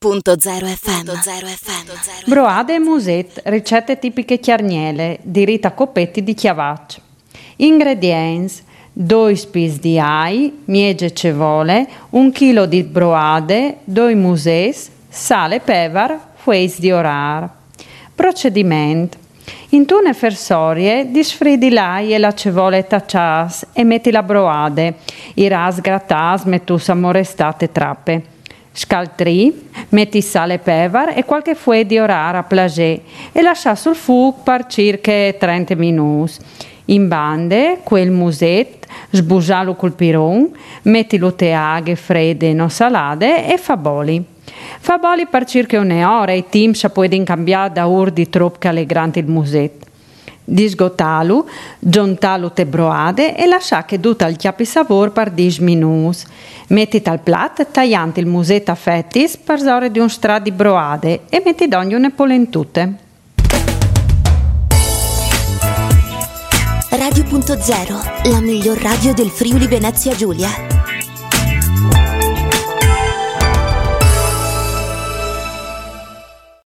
Radio.0 FM. Broade e muset, ricette tipiche chiarniele di Rita Coppetti di Chiavaccio. Ingredients: 2 spis di ai, miege cevole, 1 kg di broade, 2 muses, sale, pevar, fues di orar. Procedimento. In tune fersorie disfridi l'ai e la cevole taccias e metti la broade, i ras grattas mettus amorestate trappe. Scaltri, metti sale e pevar e qualche fue di orara plagé e lascia sul fuoco per circa 30 minuti. In bande, quel muset, sbugialo col piron, metti lo teaghe fredde no salade e fa boli. Fa boli per circa un'ora e tim sa può cambiare da ur di troppo allegranti il muset disgotalu, giuntalu te broade e lascia che tutta il chiapi savor per 10 minuti. Metti al plat tagliando il musetto a fettis per zore di un stra di broade e metti d'ogno polentute. Radio.0, la miglior radio del Friuli Venezia Giulia.